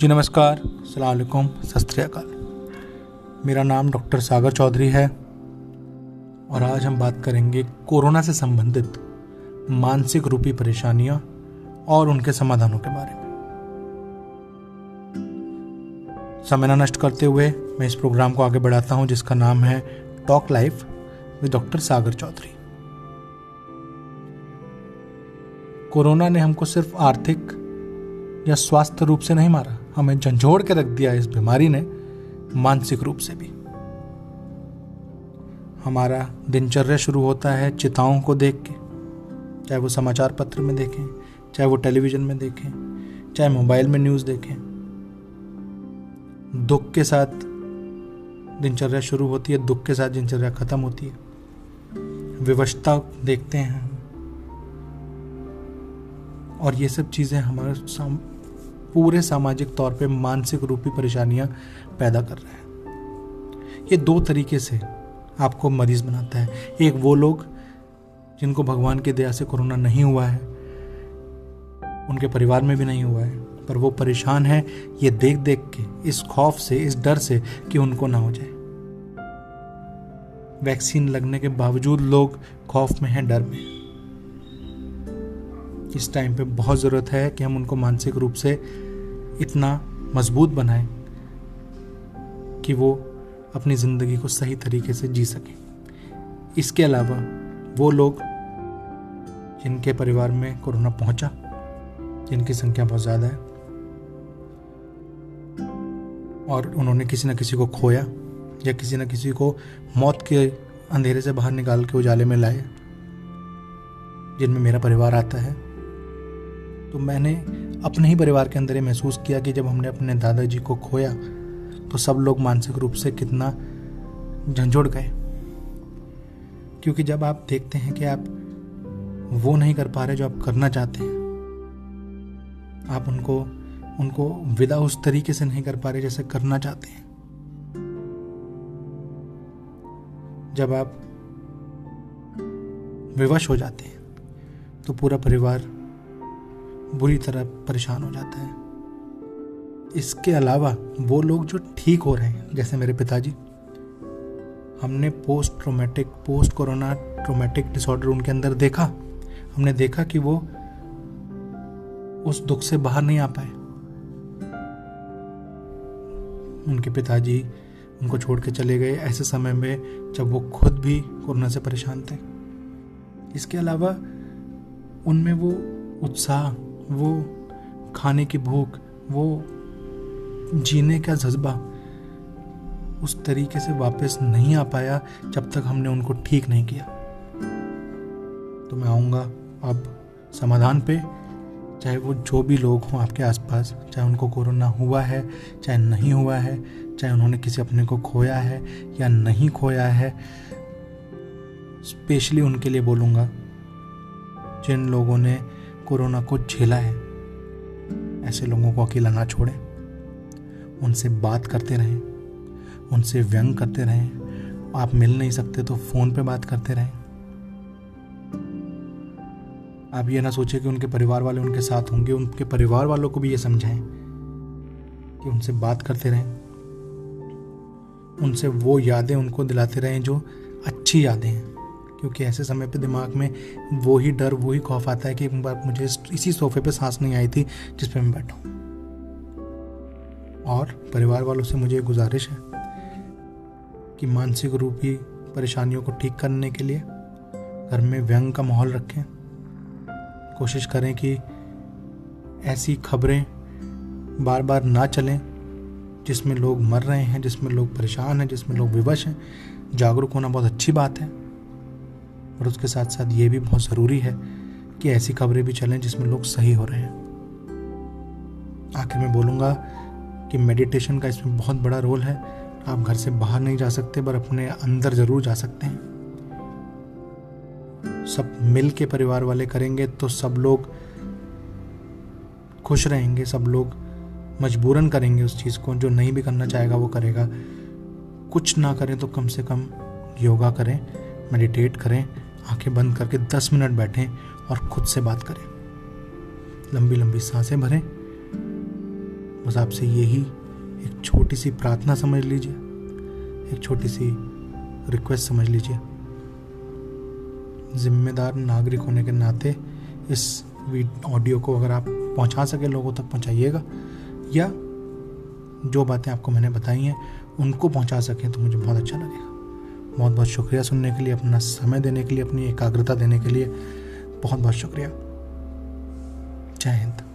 जी नमस्कार सलामकुम सत मेरा नाम डॉक्टर सागर चौधरी है और आज हम बात करेंगे कोरोना से संबंधित मानसिक रूपी परेशानियाँ और उनके समाधानों के बारे में। समय न नष्ट करते हुए मैं इस प्रोग्राम को आगे बढ़ाता हूँ, जिसका नाम है talk life with doctor Sagar Chaudhary. Corona ने हमको सिर्फ़ आर्थिक या स्वास्थ्य रूप से नहीं मारा हमें झंझोड़ के रख दिया इस बीमारी ने मानसिक रूप से भी। हमारा दिनचर्या शुरू होता है चिताओं को देख के चाहे वो समाचार पत्र में देखें चाहे वो टेलीविज़न में देखें चाहे मोबाइल में न्यूज़ देखें। दुख के साथ दिनचर्या शुरू होती है दुख के साथ दिनचर्या खत्म होती है। विवशता देखते हैं और ये सब चीज़ें हमारे साम, पूरे सामाजिक तौर पे मानसिक रूपी परेशानियाँ पैदा कर रहे हैं। ये दो तरीके से आपको मरीज़ बनाता है। एक वो लोग जिनको भगवान की दया से कोरोना नहीं हुआ है, उनके परिवार में भी नहीं हुआ है, पर वो परेशान है ये देख देख के, इस खौफ से, इस डर से कि उनको ना हो जाए। वैक्सीन लगने के बावजूद लोग खौफ में हैं, डर में इस टाइम पे बहुत ज़रूरत है कि हम उनको मानसिक रूप से इतना मज़बूत बनाएँ कि वो अपनी ज़िंदगी को सही तरीके से जी सकें। इसके अलावा वो लोग जिनके परिवार में कोरोना पहुँचा, जिनकी संख्या बहुत ज़्यादा है, और उन्होंने किसी न किसी को खोया या किसी न किसी को मौत के अंधेरे से बाहर निकाल के उजाले में लाए जिनमें मेरा परिवार आता है तो मैंने अपने ही परिवार के अंदर ये महसूस किया कि जब हमने अपने दादाजी को खोया तो सब लोग मानसिक रूप से कितना झंझोड़ गए। क्योंकि जब आप देखते हैं कि आप वो नहीं कर पा रहे जो आप करना चाहते हैं, आप उनको उनको विदा उस तरीके से नहीं कर पा रहे जैसे करना चाहते हैं। जब आप विवश हो जाते हैं तो पूरा परिवार बुरी तरह परेशान हो जाता है। इसके अलावा वो लोग जो ठीक हो रहे हैं, जैसे मेरे पिताजी। हमने post traumatic post corona traumatic disorder उनके अंदर देखा। हमने देखा कि वो उस दुख से बाहर नहीं आ पाए। उनके पिताजी उनको छोड़ के चले गए ऐसे समय में, जब वो खुद भी कोरोना से परेशान थे। इसके अलावा उनमें वो उत्साह वो खाने की भूख, वो जीने का जज्बा उस तरीके से वापस नहीं आ पाया जब तक हमने उनको ठीक नहीं किया। तो मैं आऊँगा अब समाधान पे, चाहे वो जो भी लोग हों आपके आसपास, चाहे उनको कोरोना हुआ है, चाहे नहीं हुआ है, चाहे उन्होंने किसी अपने को खोया है या नहीं खोया है, स्पेशली उनके लिए बोलूँगा, जिन लोगों ने कोरोना को झेला है। ऐसे लोगों को अकेला ना छोड़ें। उनसे बात करते रहें। उनसे व्यंग करते रहें। आप मिल नहीं सकते तो फ़ोन पे बात करते रहें। आप ये ना सोचें कि उनके परिवार वाले उनके साथ होंगे। उनके परिवार वालों को भी ये समझाएँ कि उनसे बात करते रहें। उनसे वो यादें उनको दिलाते रहें जो अच्छी यादें हैं। क्योंकि ऐसे समय पे दिमाग में वो ही डर, वो ही खौफ आता है कि मुझे इसी सोफे पे सांस नहीं आई थी जिस पे मैं बैठा और परिवार वालों से मुझे गुजारिश है कि मानसिक रूपी परेशानियों को ठीक करने के लिए घर में व्यंग का माहौल रखें। कोशिश करें कि ऐसी खबरें बार बार ना चलें जिसमें लोग मर रहे हैं, जिसमें लोग परेशान हैं, जिसमें लोग विवश हैं। जागरूक होना बहुत अच्छी बात है। और उसके साथ साथ ये भी बहुत ज़रूरी है कि ऐसी खबरें भी चलें जिसमें लोग सही हो रहे हैं। आखिर में बोलूँगा कि मेडिटेशन का इसमें बहुत बड़ा रोल है। आप घर से बाहर नहीं जा सकते, पर अपने अंदर ज़रूर जा सकते हैं। सब मिल के परिवार वाले करेंगे तो सब लोग खुश रहेंगे, सब लोग मजबूरन करेंगे उस चीज़ को। जो नहीं भी करना चाहेगा वो करेगा। कुछ ना करें तो कम से कम योगा करें मेडिटेट करें। आँखें बंद करके दस मिनट बैठें और खुद से बात करें। लंबी लंबी साँसें भरें। बस आपसे यही एक छोटी सी प्रार्थना समझ लीजिए। एक छोटी सी रिक्वेस्ट समझ लीजिए। जिम्मेदार नागरिक होने के नाते इस ऑडियो को अगर आप पहुँचा सके लोगों तक पहुंचाइएगा, या जो बातें आपको मैंने बताई हैं उनको पहुँचा सकें तो मुझे बहुत अच्छा लगेगा। बहुत बहुत शुक्रिया सुनने के लिए, अपना समय देने के लिए, अपनी एकाग्रता देने के लिए। बहुत बहुत शुक्रिया। जय हिंद।